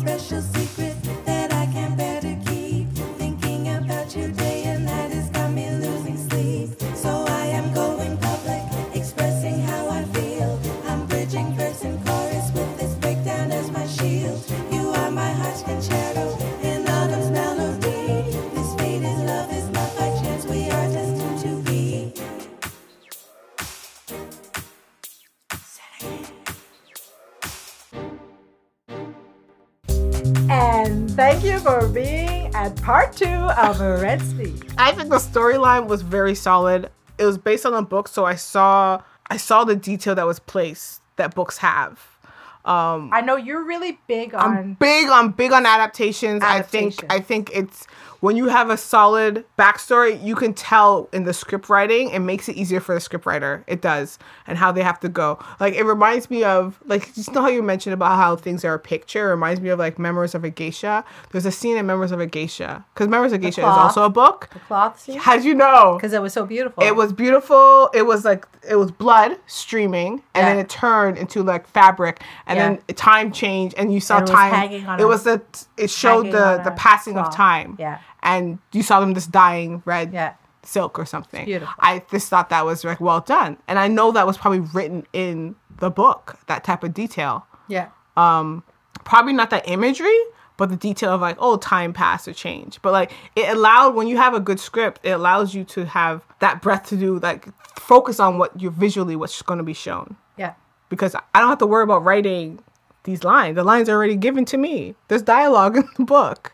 special at part two of Red Sleeve. I think the storyline was very solid. It was based on a book, so I saw I saw the detail that was placed that books have. Um, I know you're really big on. I'm big on big on adaptations. I think I think it's when you have a solid backstory, you can tell in the script writing. It makes it easier for the script writer. It does, and how they have to go. Like it reminds me of like just know how you mentioned about how things are a picture. It reminds me of like Memories of a Geisha. There's a scene in Memories of a Geisha because Memories of a Geisha is also a book. cloth scene How'd you know? because it was so beautiful. It was beautiful. It was like it was blood streaming, and then it turned into like fabric, and Yeah. then time changed, and you saw And it was time. on it a- was the it showed the the passing of time. Yeah. And you saw them just dying red Yeah. silk or something. beautiful. I just thought that was like well done, and I know that was probably written in the book that type of detail. Yeah. Um, probably not that imagery, but the detail of like, oh, time passed or change. But like it allowed when you have a good script, it allows you to have that breath to do like focus on what you're visually what's going to be shown. Yeah. Because I don't have to worry about writing these lines. The lines are already given to me. There's dialogue in the book.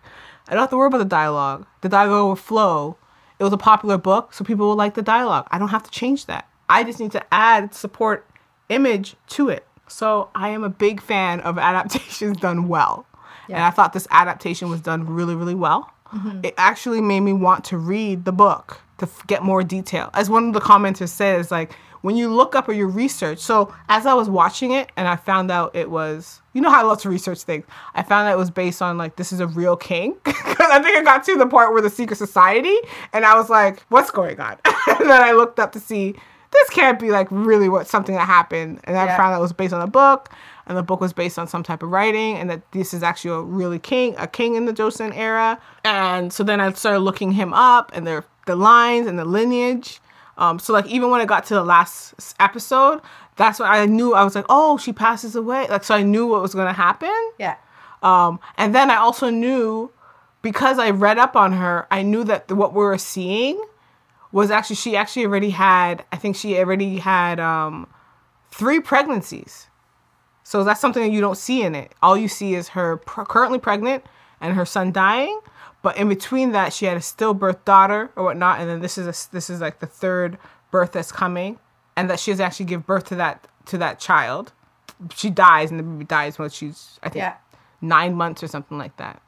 I don't have to worry about the dialogue. The dialogue will flow. It was a popular book, so people will like the dialogue. I don't have to change that. I just need to add support image to it. So I am a big fan of adaptations done well. And I thought this adaptation was done really, really well. Mm-hmm. It actually made me want to read the book to f- get more detail. As one of the commenters says, like when you look up or you research. So as I was watching it and I found out it was, you know how I love to research things. I found out it was based on like this is a real king. Because I think it got to the part where the secret society, and I was like, what's going on? and then I looked up to see this can't be like really what something that happened. And I Yeah. found out it was based on a book, and the book was based on some type of writing, and that this is actually a really king, a king in the Joseon era. And so then I started looking him up, and the the lines and the lineage. Um, so like even when I got to the last episode, that's when I knew I was like, oh, she passes away. Like so I knew what was gonna happen. Yeah. Um, and then I also knew because I read up on her, I knew that what we were seeing was actually she actually already had. I think she already had um, three pregnancies. So that's something that you don't see in it. All you see is her pr- currently pregnant and her son dying. But in between that, she had a stillbirth daughter or whatnot, and then this is a, this is like the third birth that's coming, and that she has actually give birth to that to that child. She dies, and the baby dies when she's I think Yeah. nine months or something like that.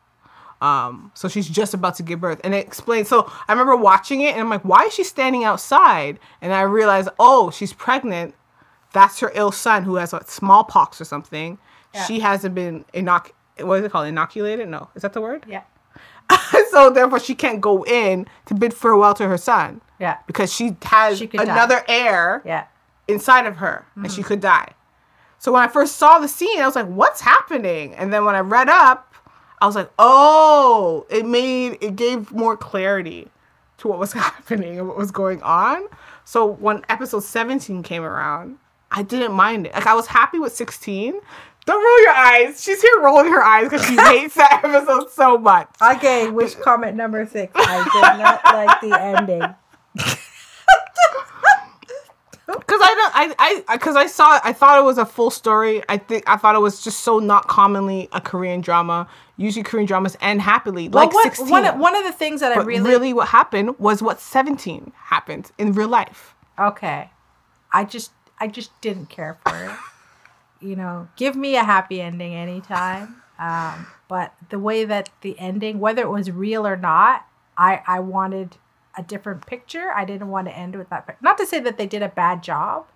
Um, so she's just about to give birth, and it explains. So I remember watching it, and I'm like, why is she standing outside? And I realized, oh, she's pregnant. That's her ill son who has like smallpox or something. Yeah. She hasn't been inoc. What is it called? Inoculated? No, is that the word? Yeah. so therefore, she can't go in to bid farewell to her son Yeah. because she has She could die. another heir Yeah. inside of her and she mm-hmm. could die. So when I first saw the scene, I was like, what's happening? And then when I read up, I was like, oh, it made it gave more clarity to what was happening and what was going on. So when episode 17 came around, I didn't mind it. Like I was happy with 16. Don't roll your eyes. She's here rolling her eyes because she hates that episode so much. Okay, which comment number six? I did not like the ending. Because I don't, I, I, because I saw, I thought it was a full story. I think I thought it was just so not commonly a Korean drama. Usually Korean dramas end happily, like what, sixteen. One, of- one of the things that I really, really, what happened was what seventeen happened in real life. okay, I just I just didn't care for it. You know, give me a happy ending anytime. Um, but the way that the ending, whether it was real or not, I I wanted a different picture. I didn't want to end with that. pic- Not to say that they did a bad job.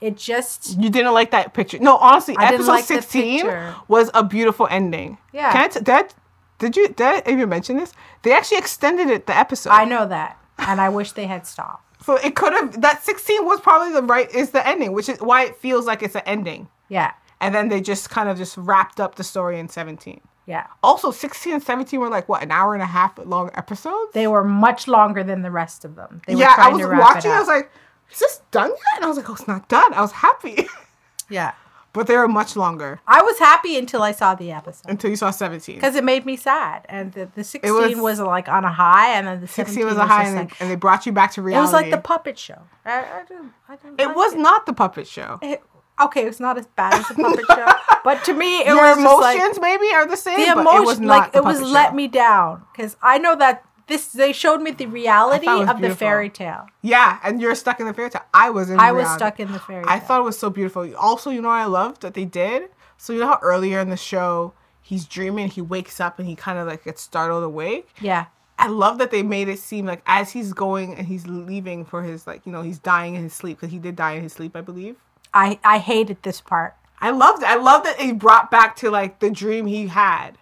It just You didn't like that picture. No, honestly, I episode like sixteen was a beautiful ending. Yeah. Can I t- that did you did I even mention this? They actually extended it the episode. I know that, and I wish they had stopped. So it could have that sixteen was probably the right is the ending, which is why it feels like it's an ending. Yeah, and then they just kind of just wrapped up the story in 17 Yeah. Also, 16 and 17 were like what an hour and a half long episodes. They were much longer than the rest of them. They were yeah, I was watching. it I was like, "Is this done yet?" And I was like, "Oh, it's not done." I was happy, yeah. but they were much longer I was happy until I saw the episode until you saw 17. because it made me sad, and the, the sixteen was- was, like on a high, and then the 16 seventeen was a high, just and, like- they, and they brought you back to reality. it was like the puppet show. I, I didn't, I didn't It like was not the puppet show. It, okay, it's not as bad as the puppet show, but to me, it Your was just like emotions maybe are the same, the but emotion, it was like it was let show. me down because I know that this they showed me the reality of the fairy tale. Yeah, and you're stuck in the fairy tale. I was in. I was stuck in the fairy. I thought it was so beautiful. Also, you know what I loved that they did? So you know how earlier in the show he's dreaming, he wakes up and he kind of like gets startled awake. yeah, I love that they made it seem like as he's going and he's leaving for his like you know he's dying in his sleep because he did die in his sleep I believe. I I hated this part. I loved it. I loved that it brought back to like the dream he had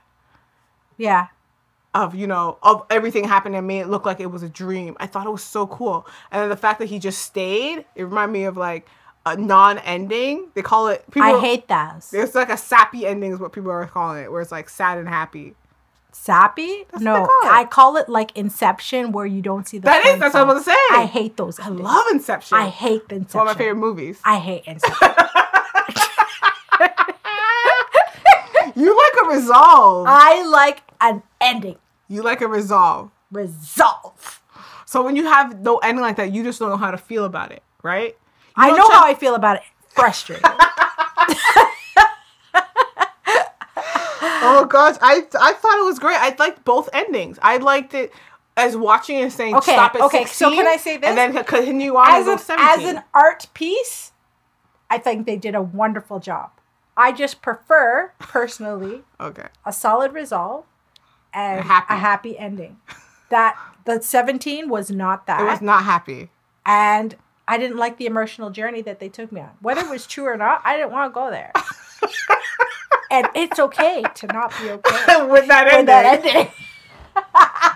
Yeah, of you know of everything happened and made it look like it was a dream. I thought it was so cool, and then the fact that he just stayed. It reminded me of like a non-ending. They call it. People, I hate those. It's like a sappy ending is what people are calling it, where it's like sad and happy. Sappy? they no, call. I call it like Inception, where you don't see the. That is- that's what I was forward. gonna say. I hate those. I love Inception. I hate the It's one Inception. of my favorite movies. I hate Inception. You like a resolve. I like an ending. you like a resolve. Resolve. So when you have no ending like that, you just don't know how to feel about it, right? You I know try- how I feel about it. Frustrated. Oh gosh, I I thought it was great. I liked both endings. I liked it as watching and saying Okay, stop at okay, so can I say this? And then continue on as an, 17. as an art piece, I think they did a wonderful job. I just prefer, personally, okay. a solid resolve and A happy. a happy ending. That the 17 was not that. It was not happy. and I didn't like the emotional journey that they took me on. Whether it was true or not, I didn't want to go there. and it's okay to not be okay With that with ending. that ending.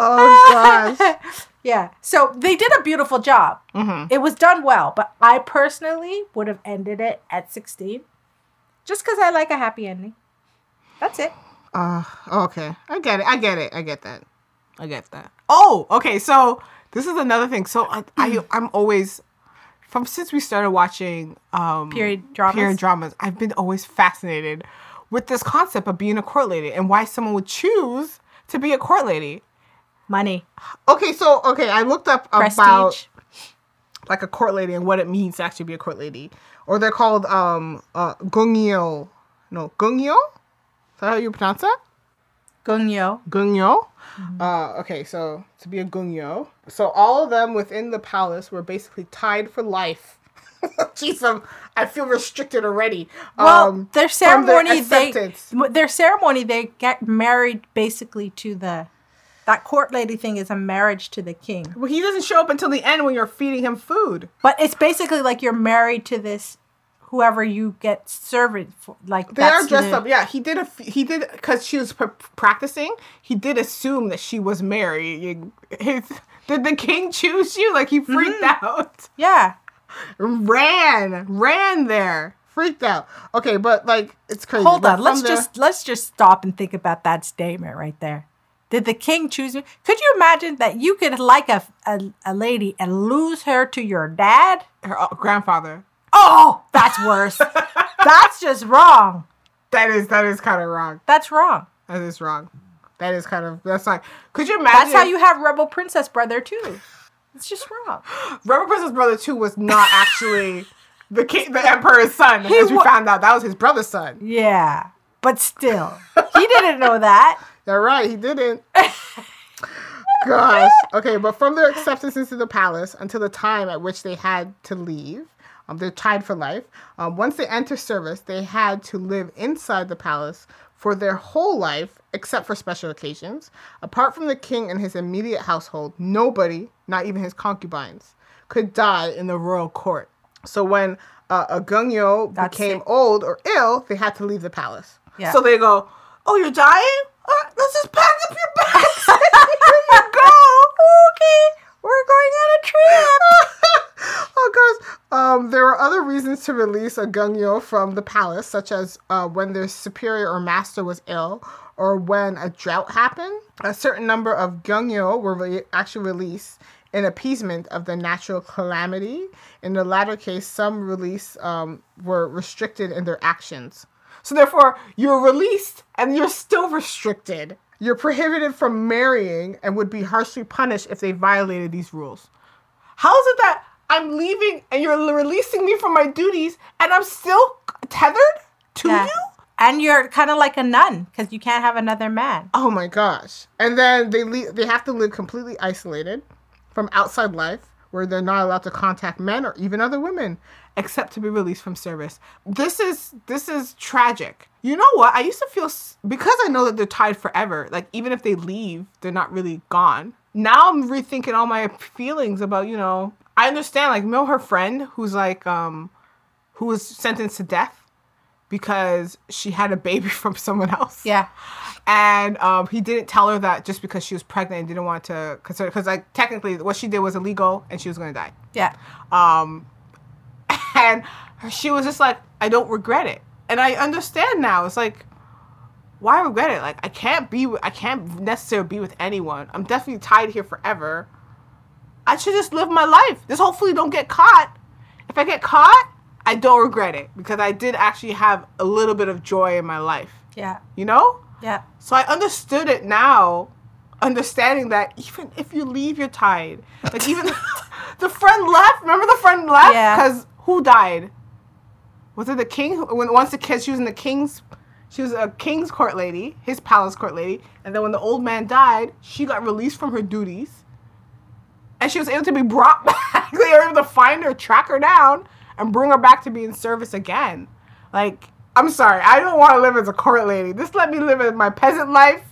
Oh gosh. Yeah. So they did a beautiful job. Mm-hmm. It was done well, but I personally would have ended it at 16 just because I like a happy ending. That's it. Uh, okay. I get it. I get it. I get that. I get that. Oh, okay. So this is another thing. So I, I I'm always from since we started watching um Period dramas? period dramas, I've been always fascinated with this concept of being a court lady and why someone would choose to be a court lady. Money, Okay, so okay, I looked up prestige. about like a court lady and what it means to actually be a court lady, or they're called um uh gungyo. No, gungyo. Is that how you pronounce that? Gungyo. Gungyo. Uh, okay, so to be a gungyo, so all of them within the palace were basically tied for life. Jeez, I'm, I feel restricted already. Well, um, their from their ceremony, they their ceremony, they get married basically to the that court lady thing is a marriage to the king. Well, he doesn't show up until the end when you're feeding him food. But it's basically like you're married to this whoever you get served for. Like They are dressed up. Yeah, he did. a he did because she was pr- practicing. He did assume that she was married. His, did the king choose you? Like he freaked Mm-hmm. out. Yeah. ran, ran there, freaked out. Okay, but like it's crazy. Hold But on. Let's from the- just let's just stop and think about that statement right there. Did the king choose you? Could you imagine that you could like a, a, a lady and lose her to your dad? her uh, grandfather. Oh, that's worse. that's just wrong. That is that is kind of wrong. That's wrong. That is wrong. That is kind of that's like. Could you imagine? That's how you have Rebel Princess brother too. It's just wrong. Rebel Princess brother two was not actually the king, the emperor's son. He as we wa- found out, that was his brother's son. Yeah, but still, he didn't know that. They're right. He didn't. Gosh. Okay, but from their acceptance into the palace until the time at which they had to leave, um, they're tied for life. Um, once they enter service, they had to live inside the palace for their whole life, except for special occasions. Apart from the king and his immediate household, nobody, not even his concubines, could die in the royal court. So when uh, a gungyo That's became sick. old or ill, they had to leave the palace. Yeah. So they go, "Oh, you're dying? All right, let's just pack up your bags. Here you go. Okay. We're going on a trip. oh gosh. Um, there are other reasons to release a gungyo from the palace, such as uh, when their superior or master was ill, or when a drought happened. A certain number of gungyo were re- actually released in appeasement of the natural calamity. In the latter case, some release um, were restricted in their actions. So therefore, you're released and you're still restricted. You're prohibited from marrying and would be harshly punished if they violated these rules. How is it that I'm leaving and you're releasing me from my duties and I'm still tethered to Yeah. you? And you're kind of like a nun because you can't have another man. Oh my gosh. And then they le- they have to live completely isolated from outside life where they're not allowed to contact men or even other women except to be released from service. This is this is tragic. You know what? I used to feel because I know that they're tied forever. Like even if they leave, they're not really gone. Now I'm rethinking all my feelings about, you know, I understand like you know her friend who's like um who was sentenced to death because she had a baby from someone else. Yeah. and um, he didn't tell her that just because she was pregnant and didn't want to consider because like technically what she did was illegal and she was going to die. Yeah. um, and she was just like i don't regret it. And i understand now. It's like why regret it? Like i can't be i can't necessarily be with anyone. I'm definitely tied here forever. I should just live my life. Just hopefully don't get caught. If i get caught i don't regret it because i did actually have a little bit of joy in my life Yeah. you know Yeah. so I understood it now, understanding that even if you leave, you're tied. Like even the friend left. Remember the friend left Yeah. because who died? Was it the king? When once the kid, she was in the king's, she was a king's court lady, his palace court lady, and then when the old man died, she got released from her duties, and she was able to be brought back. they were able to find her, track her down, and bring her back to be in service again. Like I'm sorry, I don't want to live as a court lady. Just let me live in my peasant life,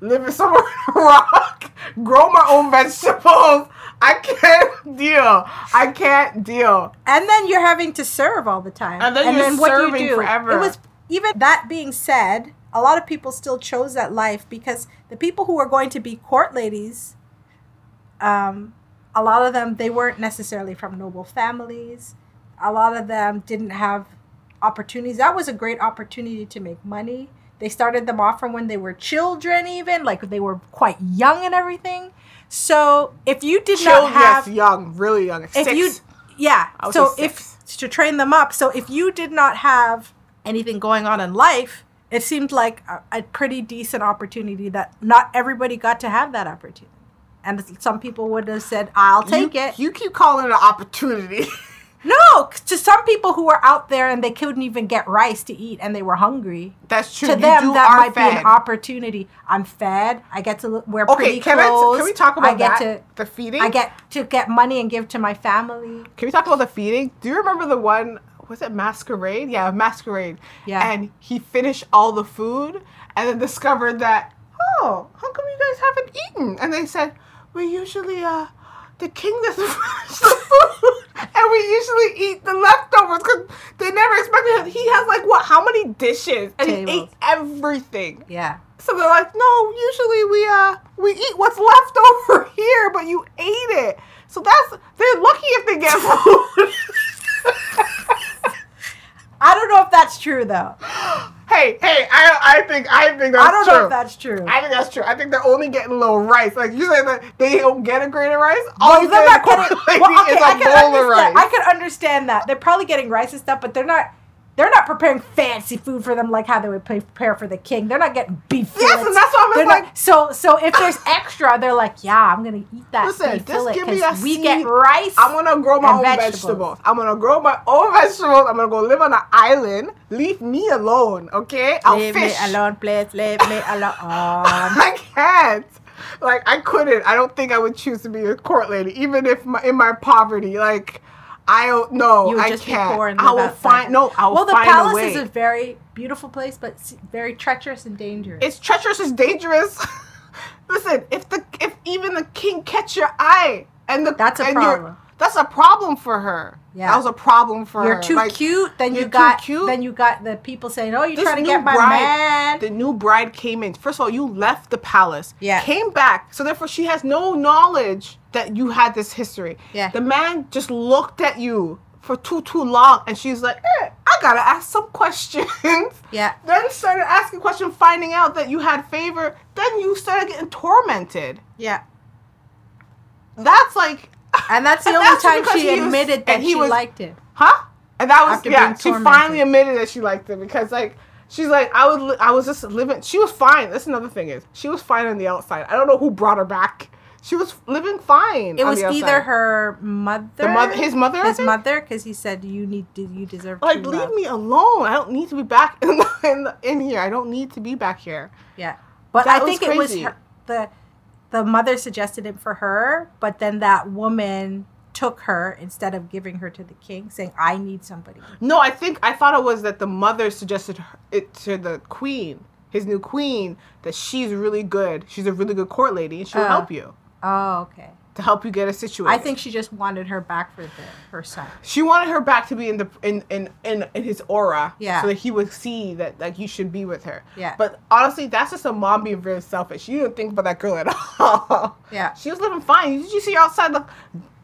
live in somewhere in a rock, grow my own vegetables. I can't deal. I can't deal. And then you're having to serve all the time. And then you're serving forever. It was even that being said, a lot of people still chose that life because the people who were going to be court ladies, um, a lot of them they weren't necessarily from noble families. A lot of them didn't have opportunities. That was a great opportunity to make money. They started them off from when they were children, even like they were quite young and everything. So if you did Chill, not have yes, young, really young. if Six. you yeah so if to train them up so if you did not have anything going on in life it seemed like a, a pretty decent opportunity that not everybody got to have that opportunity and some people would have said i'll take you, it You keep calling it an opportunity. no to some people who were out there and they couldn't even get rice to eat and they were hungry That's true. to You them do that might be an opportunity i'm fed i get to wear Okay, pretty can I can we talk about I get that? to the feeding. i get to get money and give to my family Can we talk about the feeding? Do you remember the one? Was it Masquerade? Yeah, Masquerade. Yeah. And he finished all the food and then discovered that, oh, how come you guys haven't eaten? And they said, we usually, uh, the king doesn't finish the food. And we usually eat the leftovers because they never expected him. He has like, what, how many dishes? And he Tables. ate everything. yeah So they're like, no, usually we uh we eat what's left over here, but you ate it. So that's they're lucky if they get food. I don't know if that's true though. Hey, hey, I I think I think that's I don't true. know if that's true. I think that's true. I think they're only getting a little rice. Like you said that they don't get a grain of rice. All Well, they're not getting- well, okay, is I a can bowl of rice. I could understand that. They're probably getting rice and stuff, but they're not. They're not preparing fancy food for them like how they would prepare for the king. They're not getting beef Yes, and that's what I'm like- not- so so if there's extra, they're like, yeah, I'm gonna eat that Listen, beef just fillet give me 'cause a we seed. get rice. I'm gonna grow my own vegetables. vegetables. I'm gonna grow my own vegetables. I'm gonna go live on an island. Leave me alone, okay? I'll leave fish. me alone, please. Leave me alone. I can't. Like I couldn't. I don't think I would choose to be a court lady, even if my, in my poverty. Like I don't know. I just can't. be poor and I will find no. I will well, the find a palace way. is a very beautiful place, but very treacherous and dangerous. it's treacherous. It's dangerous. Listen, if the if even the king catch your eye and the That's a and problem. That's a problem for her. Yeah. That was a problem for You're her. too Like, cute. Then you you're too got cute. then you got the people saying, "Oh, you're this trying to get my bride- man." The new bride came in. First of all, you left the palace. Yeah. Came back. So therefore, she has no knowledge that you had this history. Yeah. The man just looked at you for too too long, and she's like, eh, "I gotta ask some questions." Yeah. Then started asking questions, finding out that you had favor. Then you started getting tormented. Yeah. That's like, And that's the only that's time she he was- admitted that he she was- liked him. huh? And that was After yeah. She finally admitted that she liked him because like she's like I was li- I was just living. She was fine. That's another thing is she was fine on the outside. I don't know who brought her back. She was living fine. It was the either her mother, The mother- his mother, his mother, because he said you need to, you deserve Like leave love." me alone. I don't need to be back in the, in, the, in here. I don't need to be back here. Yeah, but That I think it was her, the the mother suggested it for her, but then that woman took her instead of giving her to the king, saying, "I need somebody." No, I think I thought it was that the mother suggested it to the queen, his new queen, that she's really good. She's a really good court lady, and she'll Oh. help you Oh, okay. To help you get a situation. I think she just wanted her back for the her son. she wanted her back to be in the in in in, in his aura, Yeah. so that he would see that like you should be with her. Yeah. But honestly, that's just a mom being very selfish. You didn't think about that girl at all. Yeah. She was living fine. Did you see her outside, like,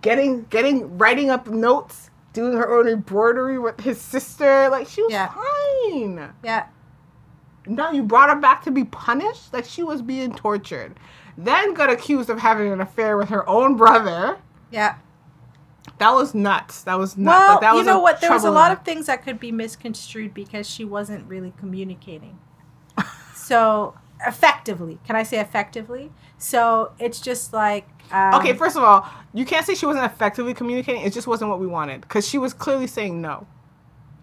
getting getting writing up notes, doing her own embroidery with his sister? Like she was Yeah. fine. Yeah, Now you brought her back to be punished? Like she was being tortured. Then got accused of having an affair with her own brother. yeah. That was nuts. That was nuts. Well, Like, that you know what? There was a lot of things that could be misconstrued because she wasn't really communicating. so effectively, can I say effectively? So it's just like um, Okay, first of all, you can't say she wasn't effectively communicating. It just wasn't what we wanted because she was clearly saying no.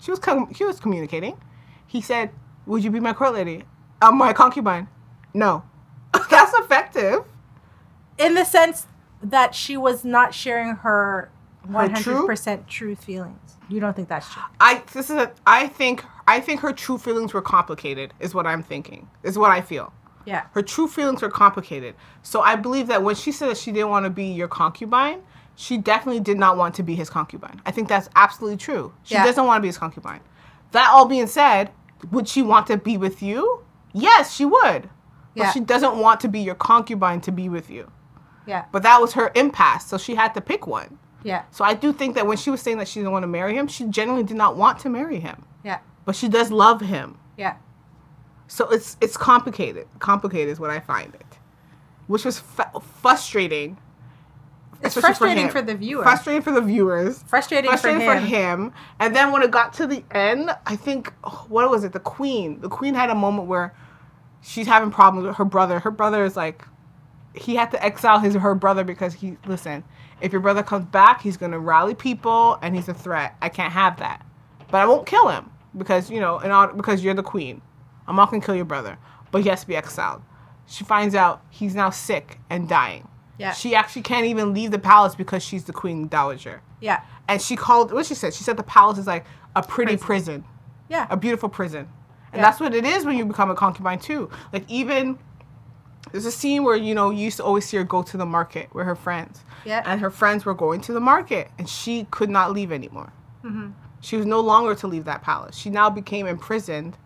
She was com- she was communicating. He said, "Would you be my court lady? I'm my concubine." No. In the sense that she was not sharing her hundred percent true feelings. You don't think that's true? I this is a, I think I think her true feelings were complicated. Is what I'm thinking. Is what I feel. Yeah, Her true feelings were complicated. So I believe that when she said that she didn't want to be your concubine, she definitely did not want to be his concubine. I think that's absolutely true. She Yeah. doesn't want to be his concubine. That all being said, would she want to be with you? Yes, she would. But Yeah. she doesn't want to be your concubine to be with you. Yeah, But that was her impasse, so she had to pick one. yeah, So I do think that when she was saying that she didn't want to marry him, she genuinely did not want to marry him. yeah, But she does love him. yeah. So it's it's complicated. Complicated is what I find it, which was fu- frustrating. It's frustrating him. for the viewer. Frustrating for the viewers. Frustrating, Frustrating for for him. him. And then when it got to the end, I think oh, what was it? The queen. The queen had a moment where she's having problems with her brother. Her brother is like, he had to exile his her brother because he listen. If your brother comes back, he's gonna rally people and he's a threat. I can't have that. But I won't kill him because you know, in order, because you're the queen. I'm not gonna kill your brother, but he has to be exiled. She finds out he's now sick and dying. Yeah. She actually can't even leave the palace because she's the queen dowager. Yeah, And she called what she said. She said the palace is like a pretty prison, yeah, a beautiful prison, and Yeah. that's what it is when you become a concubine too. Like even there's a scene where you know you used to always see her go to the market with her friends. Yeah. And her friends were going to the market, and she could not leave anymore. Mm-hmm. She was no longer to leave that palace. She now became imprisoned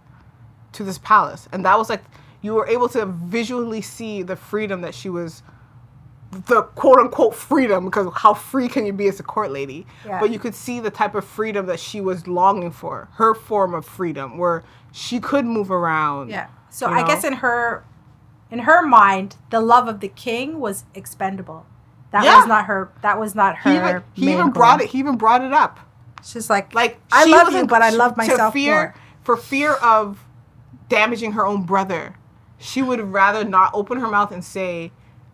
to this palace, and that was like you were able to visually see the freedom that she was the quote unquote freedom because how free can you be as a court lady Yeah. but you could see the type of freedom that she was longing for her form of freedom where she could move around yeah. So I know? guess in her, in her mind, the love of the king was expendable. That Yeah. was not her. That was not her. he even, he even goal. brought it he even brought it up She's like, like I love you, but I love myself fear more. for fear of damaging her own brother she would rather not open her mouth and say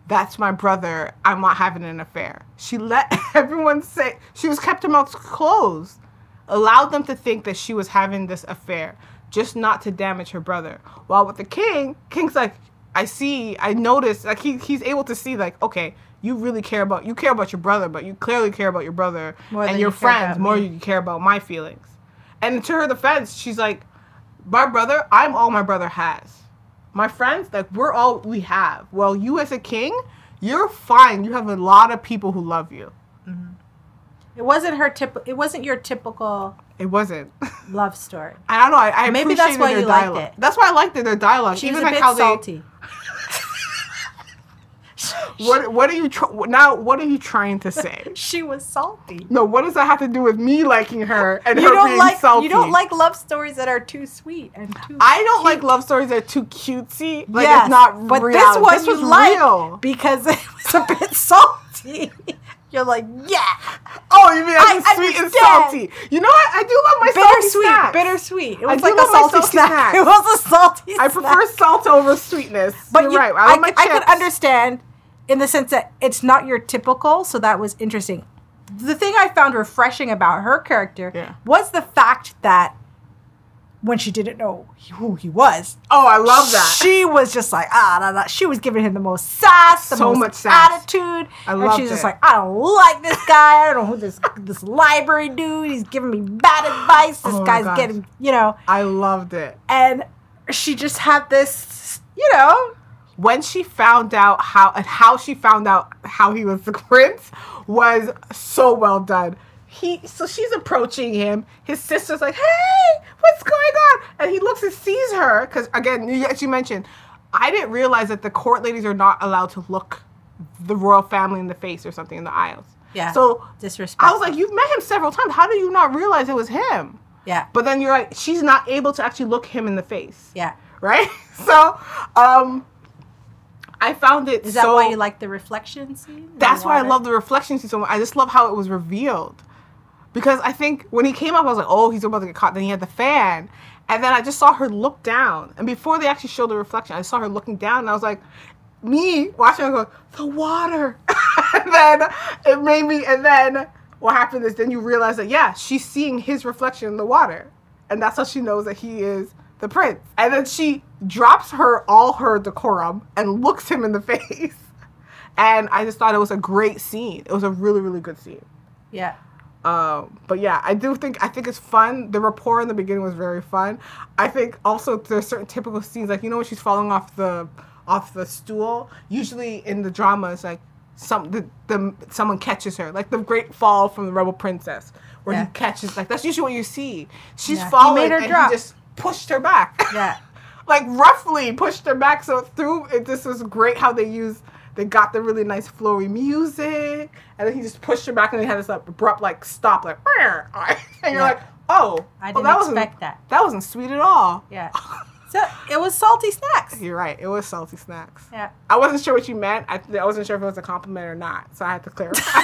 that's my brother i'm not having an affair she let everyone say she was kept her mouth closed allowed them to think that she was having this affair just not to damage her brother while with the king king's like i see i notice, like he, he's able to see like okay you really care about you care about your brother but you clearly care about your brother More and your you friends more than you care about my feelings and to her defense she's like my brother i'm all my brother has my friends like we're all we have well you as a king you're fine you have a lot of people who love you mm-hmm. It wasn't her tip. It wasn't your typical It wasn't. love story. I don't know. I, I Maybe that's why their you liked dialogue. it. That's why I liked it, their dialogue. She Even was a like bit how they salty. What What are you tr- now? What are you trying to say? She was salty. No, what does that have to do with me liking her and You her being like salty? you don't like love stories that are too sweet and too. I don't like love stories that are too cutesy. Like Yes, it's not but real. this one this was like real. because it was a bit salty. You're like, yeah, Oh, you mean I I sweet and salty? You know what? I do love my salty bittersweet, snacks. bittersweet. It was do like a salty, salty snack. snacks. It was a salty. I snack. prefer salt over sweetness. But You're you, right. I I, I could understand in the sense that it's not your typical, so that was interesting. The thing I found refreshing about her character Yeah. was the fact that when she didn't know who he was, Oh, I love that. She was just like ah, nah, nah. she was giving him the most sass, the So most much sass. attitude, I and loved she's just like, I don't like this guy. I don't know who this this library dude. He's giving me bad advice. This Oh guy's getting, you know, I loved it. and she just had this, you know, when she found out how and how she found out how he was the prince was so well done. He so she's approaching him. His sister's like, "Hey, what's going on?" And he looks and sees her because again, as you mentioned, I didn't realize that the court ladies are not allowed to look the royal family in the face or something in the aisles. Yeah. So disrespectful. I was like, "You've met him several times. How do you not realize it was him?" yeah, But then you're like, she's not able to actually look him in the face yeah. right? So, um, I found it. Is that so, why you like the reflection scene? That's why I love the reflection scene so much. I just love how it was revealed, because I think when he came up, I was like, oh, he's about to get caught. Then he had the fan, and then I just saw her look down. And before they actually showed the reflection, I saw her looking down, and I was like, me watching her go, the water. and then it made me. And then what happened is then you realize that yeah, she's seeing his reflection in the water, and that's how she knows that he is the prince. And then she drops her all her decorum and looks him in the face. And I just thought it was a great scene. It was a really, really good scene. Yeah, Um, but yeah, I do think I think it's fun. The rapport in the beginning was very fun. I think also there's certain typical scenes like you know when she's falling off the off the stool. Usually in the drama, it's like some the, the someone catches her, like the Great Fall from the Rebel Princess, where Yeah. he catches like that's usually what you see. She's Yeah. He falling made her and drop. he just pushed her back. yeah, like roughly pushed her back. So through it, this was great how they used. They got the really nice flowy music, and then he just pushed her back, and they had this like, abrupt like stop, like, and you're Yeah. like, oh, I well, didn't that wasn't expect that. that wasn't sweet at all. yeah. So it was salty snacks. You're right. It was salty snacks. Yeah. I wasn't sure what you meant. I, I wasn't sure if it was a compliment or not, so I had to clarify.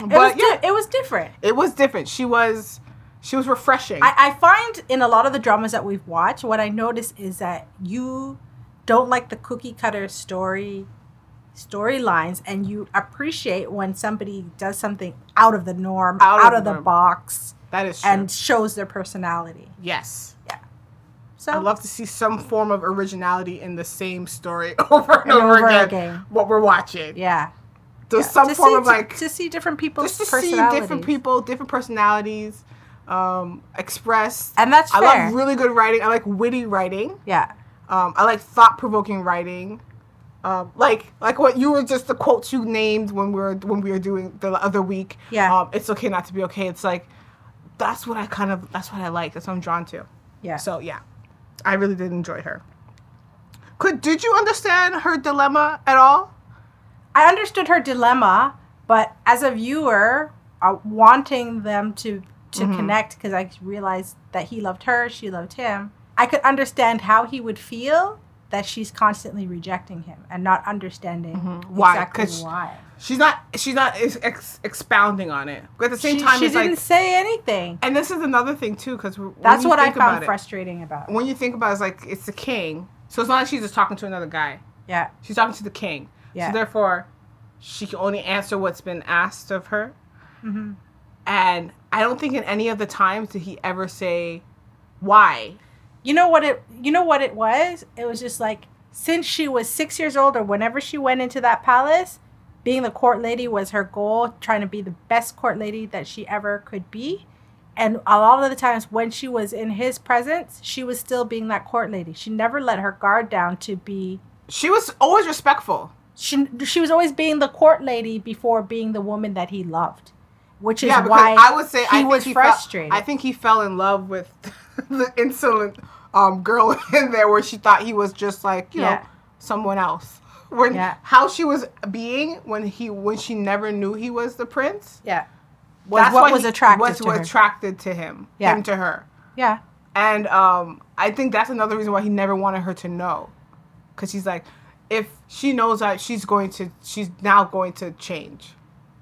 But di- yeah, it was different. it was different. She was, she was refreshing. I, I find in a lot of the dramas that we've watched, what I notice is that you don't like the cookie cutter story storylines and you appreciate when somebody does something out of the norm, Out out, of of, the norm. box, that is true. and shows their personality. yes. Yeah. So I love to see some form of originality in the same story over and, And over, over again, again. What we're watching. yeah. There's Yeah. some To form see- of like to see different people's just to see different people, different personalities, um, expressed. And that's I fair. love really good writing. I like witty writing. Yeah. Um, I like thought provoking writing. Um, like like what you were just the quotes you named when we were when we were doing the other week. Yeah. Um, it's okay not to be okay. It's like that's what I kind of that's what I like. That's what I'm drawn to. Yeah. So yeah, I really did enjoy her. Could did you understand her dilemma at all? I understood her dilemma, but as a viewer, uh, wanting them to to Mm-hmm. connect because I realized that he loved her, she loved him. I could understand how he would feel that she's constantly rejecting him and not understanding Mm-hmm. Why? exactly why. She's not she's not ex- ex- expounding on it. But at the same she time, she didn't like, say anything. and this is another thing too, because That's what I think about found it, frustrating about. When you think about it, it's like it's the king, so it's not like she's just talking to another guy. Yeah. She's talking to the king. Yeah. So therefore, she can only answer what's been asked of her. hmm And I don't think in any of the times did he ever say why. You know what it you know what it was? It was just like since she was 6 years old or whenever she went into that palace, being the court lady was her goal, trying to be the best court lady that she ever could be. And a lot of the times when she was in his presence, she was still being that court lady. She never let her guard down to be She was always respectful. She she was always being the court lady before being the woman that he loved, which is yeah, why I would say he I was he frustrated. I think he fell in love with the insolent um, girl in there, where she thought he was just like you know someone else. When Yeah. how she was being when he when she never knew he was the prince. yeah, was that's what was he- attracted was to attracted to him, Yeah. him to her. yeah, And um, I think that's another reason why he never wanted her to know. Because she's like, if she knows that she's going to, she's now going to change.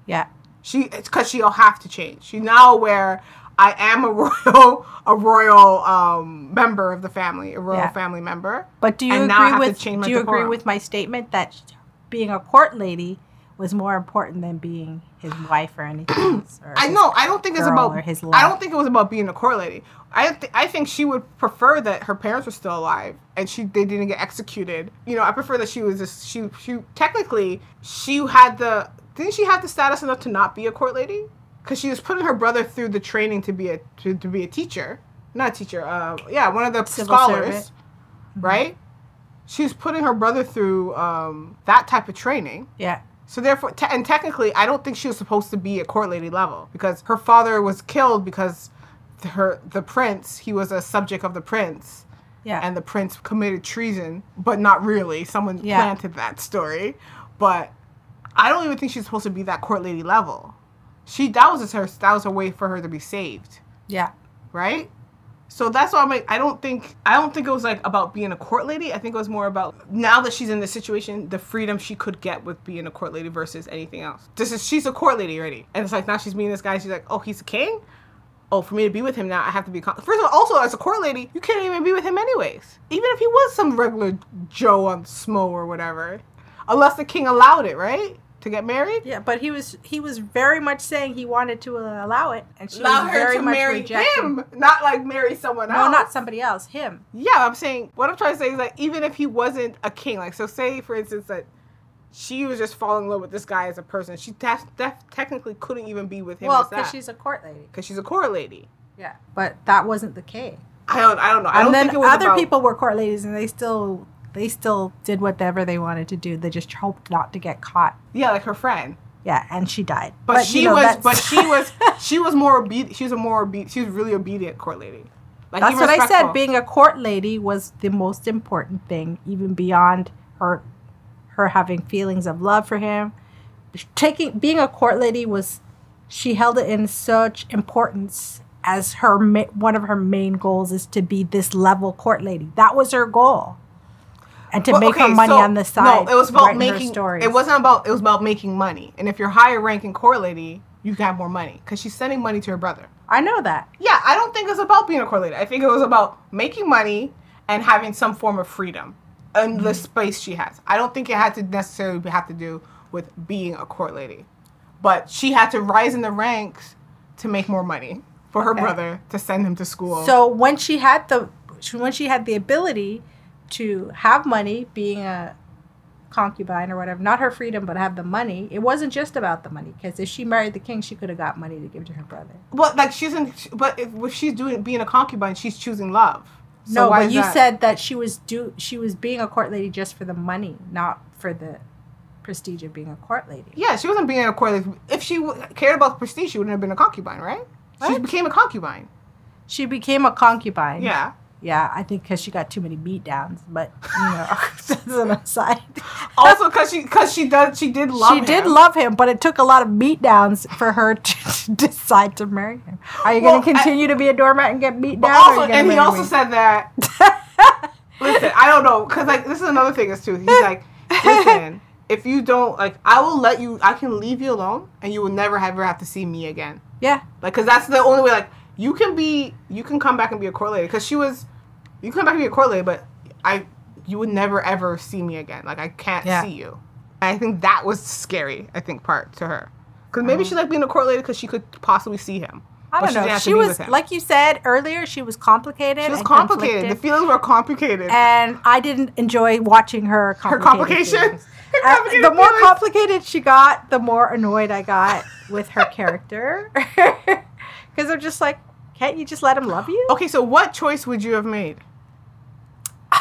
yeah, She, it's because she'll have to change. She's now aware I am a royal, a royal um, member of the family, a royal Yeah. family member. But do you And agree with do you agree with my statement that being a court lady was more important than being his wife or anything else? Or I know. I don't think it's about. his I don't think it was about being a court lady. I th- I think she would prefer that her parents were still alive and she they didn't get executed. You know, I prefer that she was just she she technically she had the didn't she have the status enough to not be a court lady? Because she was putting her brother through the training to be a to, to be a teacher, not a teacher. Uh, yeah, one of the Civil scholars, servant. right? She was putting her brother through um, that type of training. Yeah, So therefore, te- and technically, I don't think she was supposed to be a court lady level because her father was killed because her the prince he was a subject of the prince, yeah, and the prince committed treason, but not really. Someone Yeah. planted that story, but I don't even think she's supposed to be that court lady level. She that was her that was a way for her to be saved, yeah, right? So that's why I'm like, I don't think I don't think it was like about being a court lady. I think it was more about now that she's in this situation, the freedom she could get with being a court lady versus anything else. This is she's a court lady already, and it's like now she's meeting this guy. She's like, oh, he's a king. Oh, for me to be with him now, I have to be. Con-. First of all, also as a court lady, you can't even be with him anyways. Even if he was some regular Joe on Smo or whatever, unless the king allowed it, right, to get married. yeah. But he was he was very much saying he wanted to uh, allow it, and she Allow was her very to much marry rejecting. him, not like marry someone No, else. No, not somebody else. Him. Yeah, I'm saying what I'm trying to say is like even if he wasn't a king, like so say for instance that she was just falling in love with this guy as a person, she def- def- technically couldn't even be with him Well, because she's a court lady. because she's a court lady. Yeah, but that wasn't the case. I don't I don't know. I and don't then think it was other about, people were court ladies, and they still they still did whatever they wanted to do. They just hoped not to get caught. Yeah, like her friend. Yeah, and she died. But, she you know, was but she was she was more obedient. She was a more obedient. She was really obedient court lady. Like That's what I said. Being a court lady was the most important thing, even beyond her her having feelings of love for him. Taking being a court lady was she held it in such importance as her one of her main goals is to be this level court lady. That was her goal. And to Well, make her money so- on the side. No, it was about making. stories. It wasn't about. It was about making money. And if you're higher ranking court lady, you can have more money because she's sending money to her brother. I know that. Yeah, I don't think it was about being a court lady. I think it was about making money and having some form of freedom and Mm-hmm. the space she has. I don't think it had to necessarily have to do with being a court lady, but she had to rise in the ranks to make more money for her Okay. brother to send him to school. So when she had the when she had the ability to have money, being a concubine or whatever, not her freedom, but have the money, it wasn't just about the money. Because if she married the king, she could have got money to give to her brother. But like she's in, but if, if she's doing being a concubine, she's choosing love. So no, but you that? said that she was do she was being a court lady just for the money, not for the prestige of being a court lady. yeah, she wasn't being a court lady. If she w- cared about prestige, she wouldn't have been a concubine, right? She became a concubine. She became a concubine. Yeah. Yeah, I think because she got too many beat downs. But you know, that's an aside. Also, because she because she does she did love she did him. love him, but it took a lot of beat downs for her to decide to marry him. Are you Well, going to continue to be a doormat and get beat down? also, and he also me? said that. listen, I don't know, cause like this is another thing is too. He's like, listen, if you don't like, I will let you. I can leave you alone, and you will never ever have to see me again. yeah, Like, cause that's the only way. Like, you can be, you can come back and be a court lady. Cause she was, you can come back and be a court lady, but I, you would never ever see me again. Like, I can't Yeah. see you. And I think that was scary. I think part to her, cause maybe she liked being a court lady because she could possibly see him. I don't know. She was like you said earlier. She was complicated. She was and complicated. The feelings were complicated. and I didn't enjoy watching her. Her complicated complication. feelings. Her Uh, the more complicated she got, the more annoyed I got with her character. Because I'm just like, can't you just let him love you? Okay, so what choice would you have made?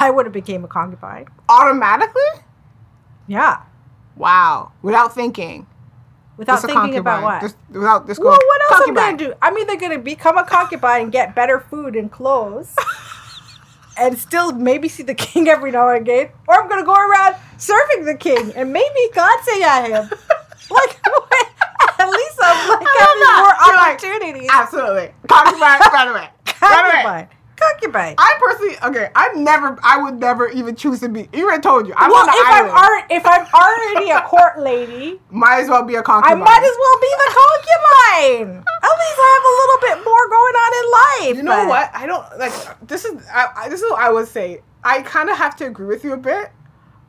I would have became a concubine. Automatically? Yeah. Wow. Without thinking. without Just thinking about what. Just, without just well, what else am I gonna do? I'm either gonna become a concubine and get better food and clothes, and still maybe see the king every now and again, or I'm gonna go around serving the king and maybe glancing at him. like, at least I'm like I having more. You're like, opportunities. Absolutely. Concubine, right away. Right away. Concubine. I personally, okay, I never, I would never even choose to be. You already told you, I'm well, on if I'm island. already if I'm already a court lady, might as well be a concubine. I might as well be the concubine. At least I have a little bit more going on in life. You know what? I don't like. This is I, I, this is what I would say. I kind of have to agree with you a bit.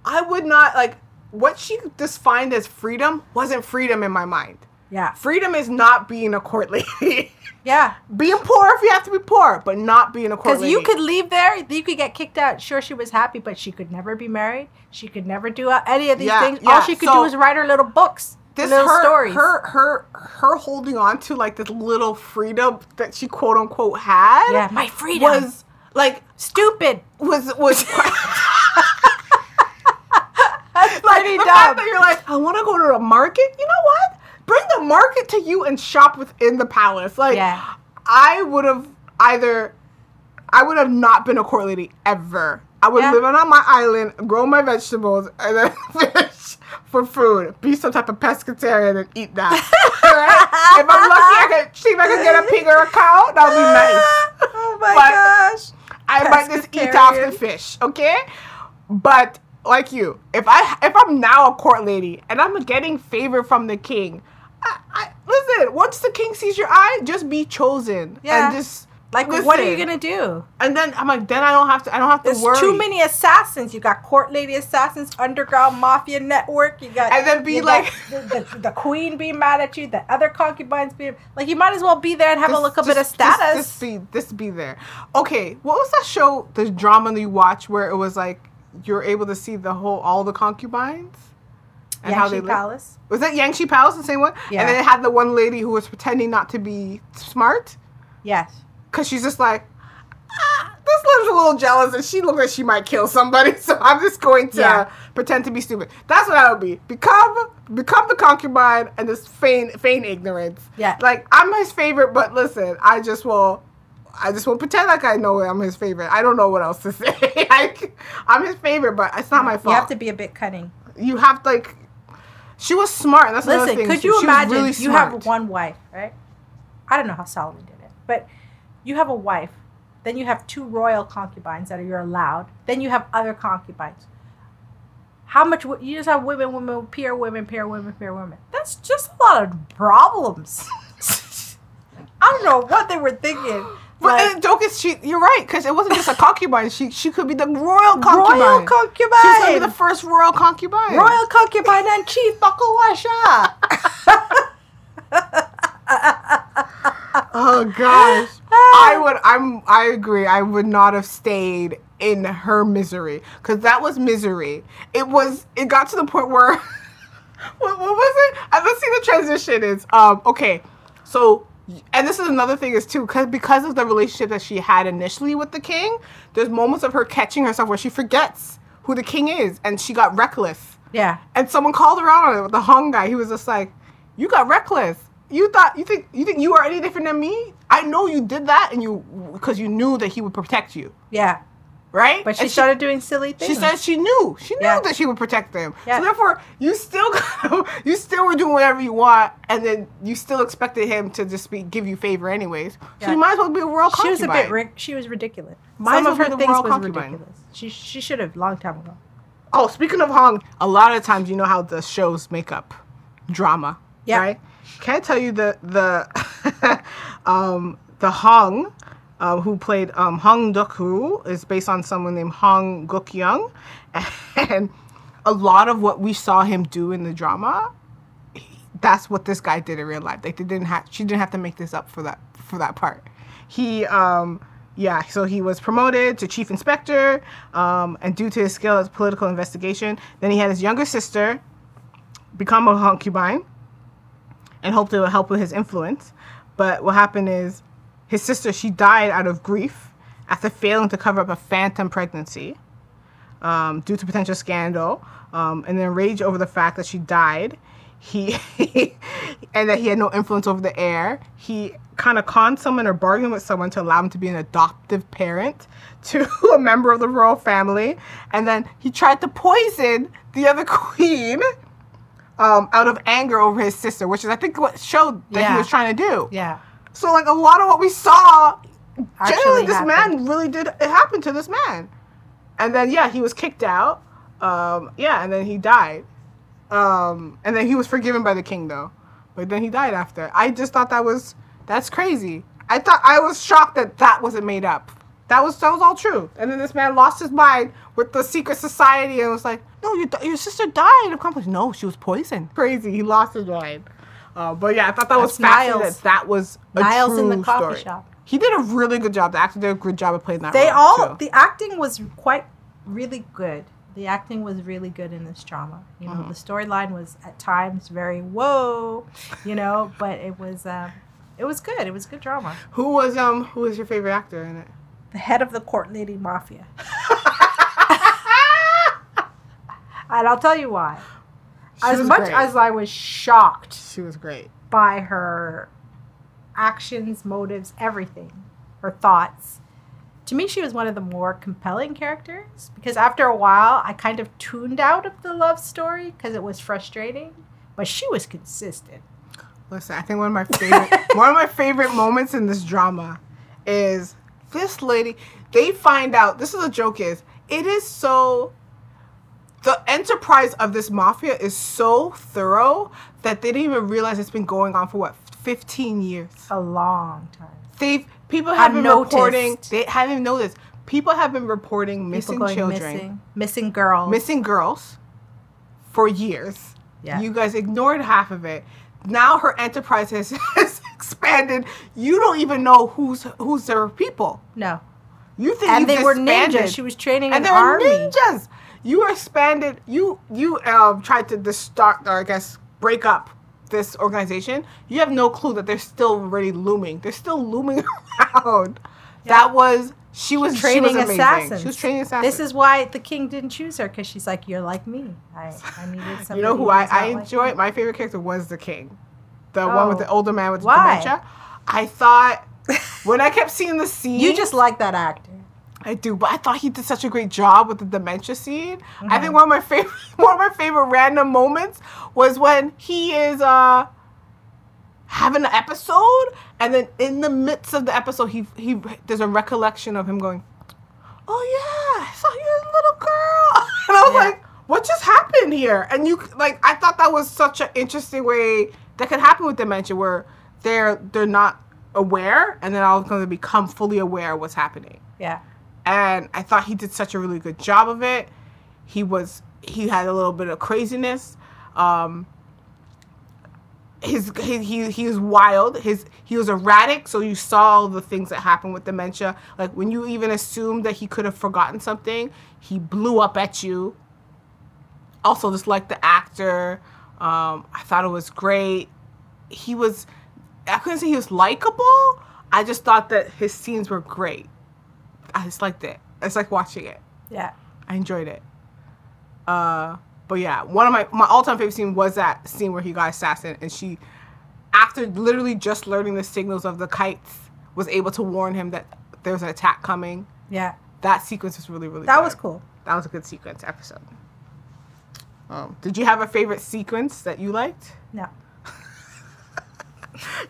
I would not like what she defined as freedom wasn't freedom in my mind. Yeah, Freedom is not being a court lady. yeah. being poor if you have to be poor, but not being a court lady. Because you could leave there, you could get kicked out. Sure, she was happy, but she could never be married. She could never do uh, any of these Yeah, things. yeah, All she could so- do was write her little books, this little her, stories. her her her holding on to like this little freedom that she quote unquote had. yeah, my freedom was like stupid. was was like the dumb. fact that you're like, I want to go to a market. You know what? Bring the market to you and shop within the palace. Like, Yeah. I would have either, I would have not been a court lady ever. I would Yeah. live on my island, grow my vegetables, and then fish for food. Be some type of pescatarian and eat that. Right? If I'm lucky, I could see if I could get a pig or a cow. That would be oh nice. oh my But- gosh. I might just eat off the fish, okay? But like you, if I if I'm now a court lady and I'm getting favor from the king, I, I listen. Once the king sees your eye, just be chosen Yeah. and just Like, what are you gonna do? And then I'm like, then I don't have to. I don't have to There's worry. too many assassins. You got court lady assassins, underground mafia network. You got And then be like- the, the, the queen being mad at you, the other concubines being like you might as well be there and have a Just- little bit of just- just- status. Just, be, just be there. Okay, what was that show? The drama that you watch where it was like you're able to see the whole all the concubines and how they? Palace. Was that Yanxi Palace the same one? Yeah. And then it had the one lady who was pretending not to be smart Yes. because she's just like, ah, this lives a little jealous and she looks like she might kill somebody, so I'm just going to Yeah. pretend to be stupid. That's what I would be. Become become the concubine and just feign feign ignorance. Yeah. Like I'm his favorite, but listen, I just will. I just won't pretend like I know I'm his favorite. I don't know what else to say. like, I'm his favorite, but it's not my fault. You have to be a bit cunning. you have to, like she was smart that's another Listen, thing could you She imagine really you have one wife, right? I don't know how Solomon did it, but you have a wife, then you have two royal concubines that are you're allowed, then you have other concubines. How much you just have women, women, peer women, peer women, peer women. That's just a lot of problems. I don't know what they were thinking. But joke is she you're right because it wasn't just a concubine. She she could be the royal concubine. royal she's gonna be the first royal concubine. Royal concubine and chief Bakawasha. oh gosh. I would I'm I agree. I would not have stayed in her misery because that was misery. It was it got to the point where what, what was it? Uh, let's see the transition is um okay. So and this is another thing is too because because of the relationship that she had initially with the king there's moments of her catching herself where she forgets who the king is and she got reckless Yeah. and someone called her out on it with the hung guy. He was just like, "You got reckless. You thought you think you think you are any different than me? I know you did that, and you because you knew that he would protect you, Yeah. Right? But she And started doing silly things. She said she knew. She knew Yeah. that she would protect them. Yeah. So therefore, you still you still were doing whatever you want, and then you still expected him to just be give you favor anyways. So you might as well be a royal she was a bit ri- she was ridiculous. Might Some of her things was concubine. ridiculous. She she should have long time ago. Oh, speaking of Hong, a lot of times you know how the shows make up drama, Yeah. right? Can I tell you the the um, the Hong, uh, who played um, Hong Duk-woo, is based on someone named Hong Guk-young, and a lot of what we saw him do in the drama, that's what this guy did in real life. Like they didn't have, she didn't have to make this up for that for that part. He um, yeah, so he was promoted to chief inspector, um, and due to his skill as political investigation, then he had his younger sister become a concubine and hoped it would help with his influence. But what happened is his sister, she died out of grief after failing to cover up a phantom pregnancy. um, due to potential scandal, um, and then rage over the fact that she died. He and that he had no influence over the heir. He kind of conned someone or bargained with someone to allow him to be an adoptive parent to a member of the royal family, and then he tried to poison the other queen um, out of anger over his sister, which is I think what showed that he was trying to do. Yeah. So like a lot of what we saw, generally this happened. man really did it happened to this man, and then yeah he was kicked out, um, yeah, and then he died, um, and then he was forgiven by the king though, but then he died after. I just thought that was that's crazy. I thought I was shocked that that wasn't made up. That was that was all true. And then this man lost his mind with the secret society and was like, "No, your your sister died of complex. No, she was poisoned. Crazy. He lost his mind. Uh, but yeah, I thought that was That's fascinating. Niles. That that was a Niles in the coffee story. shop. He did a really good job. The actor did a good job of playing that. They role, all too. the acting was quite really good. The acting was really good in this drama. You Mm-hmm. know, the storyline was at times very whoa, you know, but it was um, it was good. It was good drama. Who was um who was your favorite actor in it? The head of the court lady mafia. and I'll tell you why. She as much great. as I was shocked she was great. by her actions, motives, everything, her thoughts. To me, she was one of the more compelling characters because after a while, I kind of tuned out of the love story because it was frustrating. But she was consistent. Listen, I think one of my favorite one of my favorite moments in this drama is this lady. They find out this is a joke. Is it is so the enterprise of this mafia is so thorough that they didn't even realize it's been going on for what 15 years. A long time. They've people have been Unnoticed. reporting. They haven't noticed. People have been reporting missing children, missing, missing girls. missing girls, for years. Yeah. You guys ignored half of it. Now her enterprise has, has expanded. You don't even know who's who's their people. no, You think and they were ninjas. She was training and an they're army. ninjas. You expanded. You you um tried to dis- start or I guess break up this organization. You have no clue that they're still really looming. They're still looming around. That was she was training she was assassins. She was training assassins. This is why the king didn't choose her because she's like, you're like me. I, I needed somebody. You know who I, I like enjoy? me." My favorite character was the king, the one with Oh. the older man with the Why? dementia. I thought when I kept seeing the scene, You just like that actor. I do, but I thought he did such a great job with the dementia scene. I Mm-hmm. think one of my favorite one of my favorite random moments was when he is uh having an episode and then in the midst of the episode he he there's a recollection of him going, Oh yeah, I saw you as a little girl and I was Yeah. like, What just happened here? And you like I thought that was such an interesting way that could happen with dementia where they're they're not aware and then all of a sudden they become fully aware of what's happening Yeah. And I thought he did such a really good job of it. He was he had a little bit of craziness. Um, his, his he he was wild. His he was erratic. So you saw the things that happen with dementia. Like when you even assumed that he could have forgotten something, he blew up at you. Also, just like the actor, um, I thought it was great. He was. I couldn't say he was likable. I just thought that his scenes were great. I just liked it. It's like watching it. Yeah. I enjoyed it. Uh, but yeah, one of my my all time favorite scene was that scene where he got assassinated, and she, after literally just learning the signals of the kites, was able to warn him that there was an attack coming. Yeah. That sequence was really really. That good. was cool. That was a good sequence episode. Um, did you have a favorite sequence that you liked? No.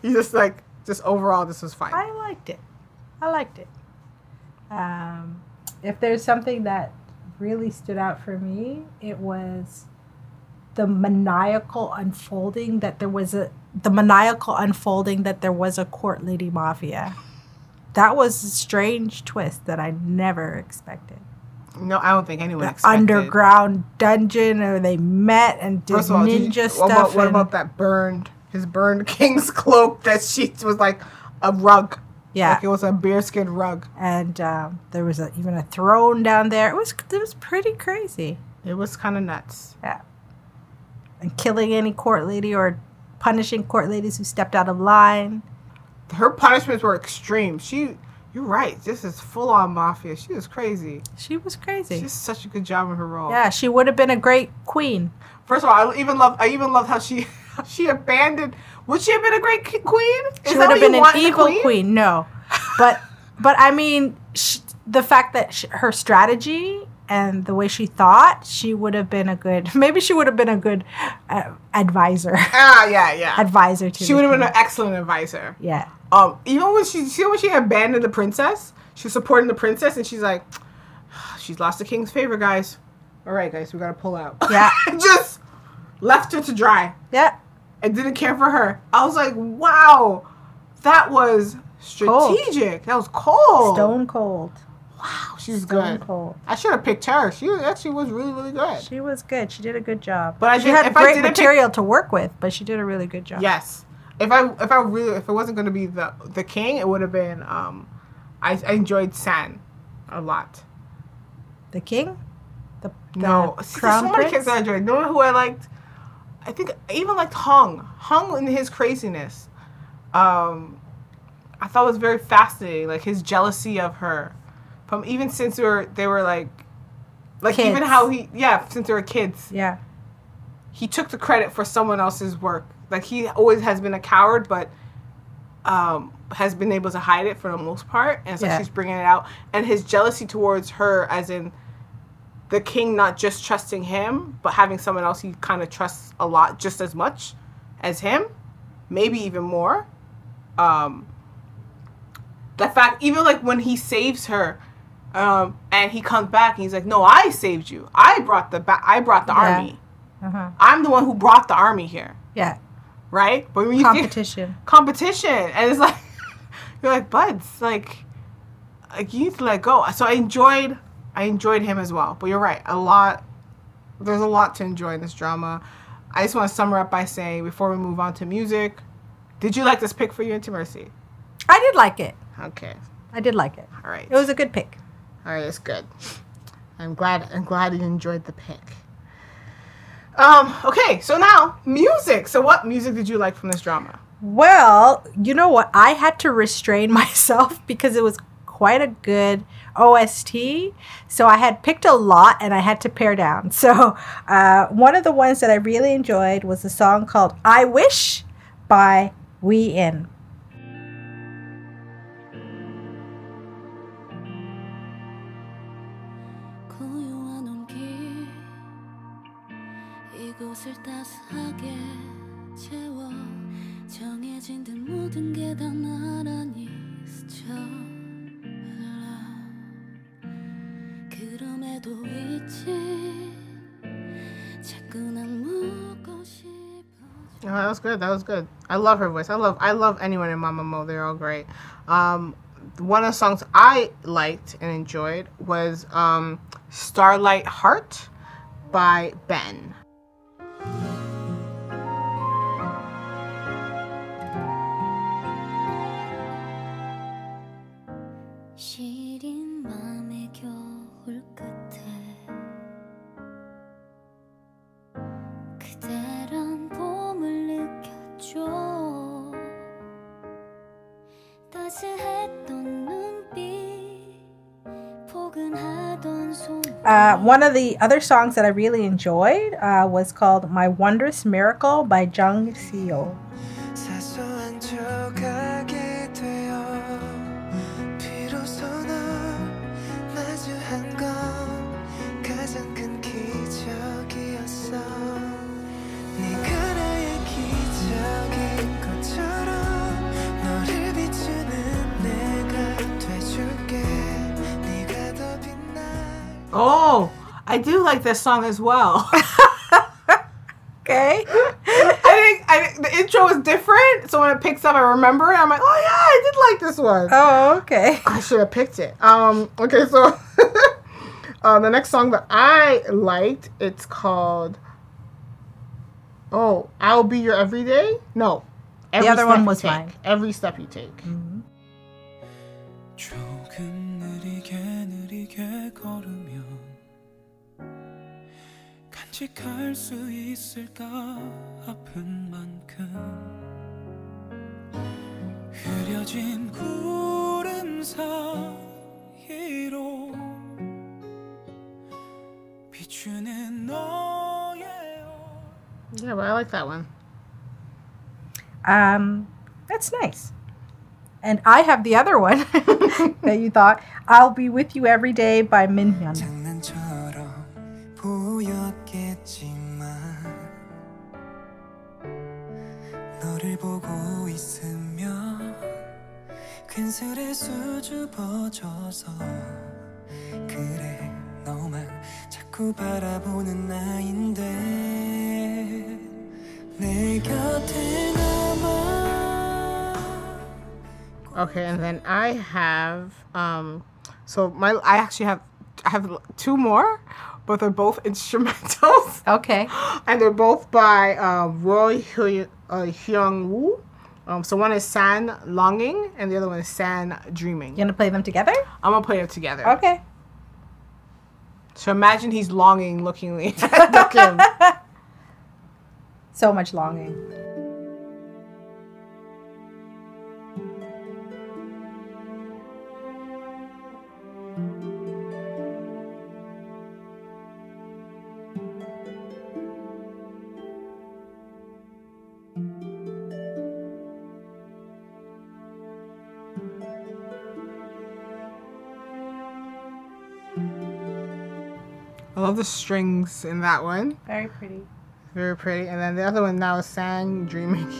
You just like just overall this was fine. I liked it. I liked it. Um, if there's something that really stood out for me, it was the maniacal unfolding that there was a the maniacal unfolding that there was a court lady mafia. That was a strange twist that I never expected. no, I don't think anyone The expected. underground dungeon, or they met and did all, ninja you- stuff. What about, what about that burned his burned king's cloak that she was like a rug? Yeah, Like it was a bearskin rug. and um, there was a, even a throne down there. It was it was pretty crazy. It was kind of nuts. Yeah, and killing any court lady or punishing court ladies who stepped out of line. Her punishments were extreme. She You're right. This is full on mafia. She was crazy. She was crazy. She did such a good job in her role. yeah, she would have been a great queen. First of all, I even love. I even loved how she she abandoned. Would she have been a great queen? Is She would have been an want in a evil queen? No, but but I mean, sh- the fact that sh- her strategy and the way she thought, she would have been a good. Maybe she would have been a good uh, advisor. Ah, yeah, yeah. advisor to. she would have been an excellent advisor. Yeah. Um, even when she see when she abandoned the princess, she was supporting the princess, and she's like, she's lost the king's favor, guys. All right, guys, we gotta pull out. Yeah. Just left her to dry Yeah. And didn't care for her. I was like, wow, that was Cold. strategic. That was cold. Stone cold. Wow, she was Stone good. cold. I should have picked her. She actually was really, really good. She was good. She did a good job. But I she think had great didn't pick- material to work with, but she did a really good job. Yes. If I if I really if it wasn't gonna be the the king, it would have been um, I, I enjoyed San, a lot. The king. The, the No, see, so many prince? kids I enjoyed. You know who I liked? I think even like Hung. Hung in his craziness. Um, I thought was very fascinating. Like his jealousy of her, from even since they were they were like, like even how he yeah since they were kids Yeah. he took the credit for someone else's work. Like he always has been a coward, but um, has been able to hide it for the most part, and so Yeah. she's bringing it out. And his jealousy towards her, as in the king, not just trusting him, but having someone else he kind of trusts a lot, just as much as him, maybe even more. Um, the fact, even like when he saves her. Um, and he comes back and he's like, "No, I saved you. I brought the ba- I brought the Yeah. army. Uh-huh. I'm the one who brought the army here, Yeah. right? But when you Competition. competition, and it's like you're like buds, like like you need to let go. So I enjoyed I enjoyed him as well. But you're right, a lot. There's a lot to enjoy in this drama. I just want to sum up by saying before we move on to music, did you like this pick for you into Mercy? I did like it. Okay, I did like it. all right, It was a good pick. all right, it's good. I'm glad. I'm glad you enjoyed the pick. Um. Okay. So now music. So what music did you like from this drama? Well, you know what? I had to restrain myself because it was quite a good OST. So I had picked a lot and I had to pare down. So uh, one of the ones that I really enjoyed was a song called I Wish by Wheein. Oh, that was good. That was good. I love her voice. I love I love anyone in Mamamoo. They're all great. Um, one of the songs I liked and enjoyed was um, Starlight Heart by Ben. One of the other songs that I really enjoyed uh, was called My Wondrous Miracle by Jung Seo. I do like this song as well. Okay. I think I, the intro is different, so when it picks up, I remember it. I'm like, oh yeah, I did like this one. Oh, okay. I should have picked it. Um. Okay, so uh, the next song that I liked, it's called. Oh, I'll be your everyday. No, every other step one you was take. mine. Every step you take. 조금 느리게 느리게 걸으면 간직할 수 있을까 아픈 만큼 흐려진 구름 사이로 비추는 너의 Yeah, but I like that one. Um, that's nice. And I have the other one that you thought. I'll be with you every day by Minhyun. 보였겠지만 너를 보고 있으면 괜스레 수줍어져서 그래 너만 자꾸 바라보는 나인데 내 곁에 남아 Okay, and then I have um so my I actually have I have two more, but they're both instrumentals. Okay. and they're both by um, Roy uh, Hyung Woo. Um, so one is San Longing, and the other one is San Dreaming. You gonna play them together? I'm gonna play them together. Okay. So imagine he's longing, looking at Kim. So much longing. Love the strings in that one. Very pretty. Very pretty. And then the other one now is San Dreaming.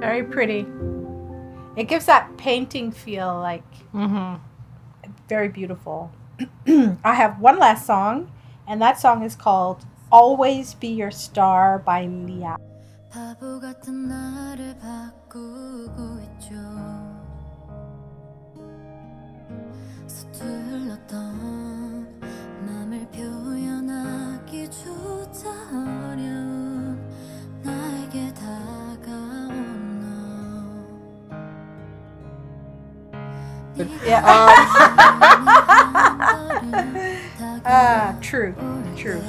Very pretty. It gives that painting feel like Mm-hmm. very beautiful. I have one last song, and that song is called Always Be Your Star by Lia. 바보 같은 나를 바꾸고 있죠 서툴렀던 Yeah. 아 Ah, true, true,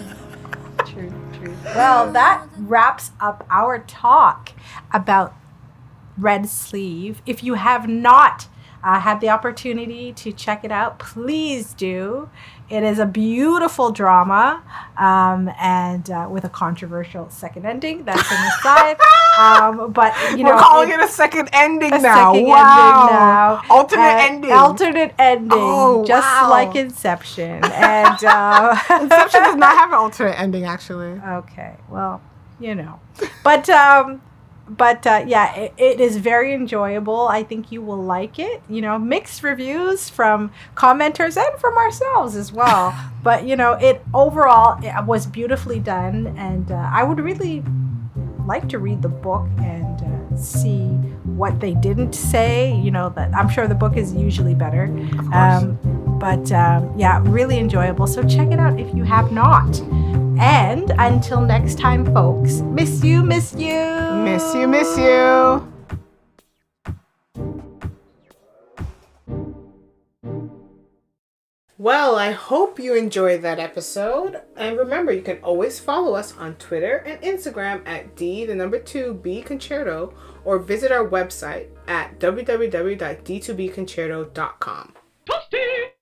true, true. Well, that wraps up our talk about Red Sleeve. If you have not uh, had the opportunity to check it out, please do. It is a beautiful drama um, and uh, with a controversial second ending. That's an aside. um, but, you know, We're calling it- it a second ending a now. second wow. ending now. Alternate Uh, ending. Alternate ending. Oh, just wow. like Inception. And uh, Inception does not have an alternate ending, actually. Okay, well, you know, but um, but uh, yeah, it, it is very enjoyable. I think you will like it. You know, mixed reviews from commenters and from ourselves as well. but you know, it overall it was beautifully done, and uh, I would really like to read the book and uh, see what they didn't say. You know, that I'm sure the book is usually better. Um, but um, yeah, really enjoyable. So check it out if you have not. And until next time, folks, miss you, miss you. Miss you, miss you. Well, I hope you enjoyed that episode. And remember, you can always follow us on Twitter and Instagram at D, the number two, B Concerto, or visit our website at www.d2bconcerto.com. Toasty!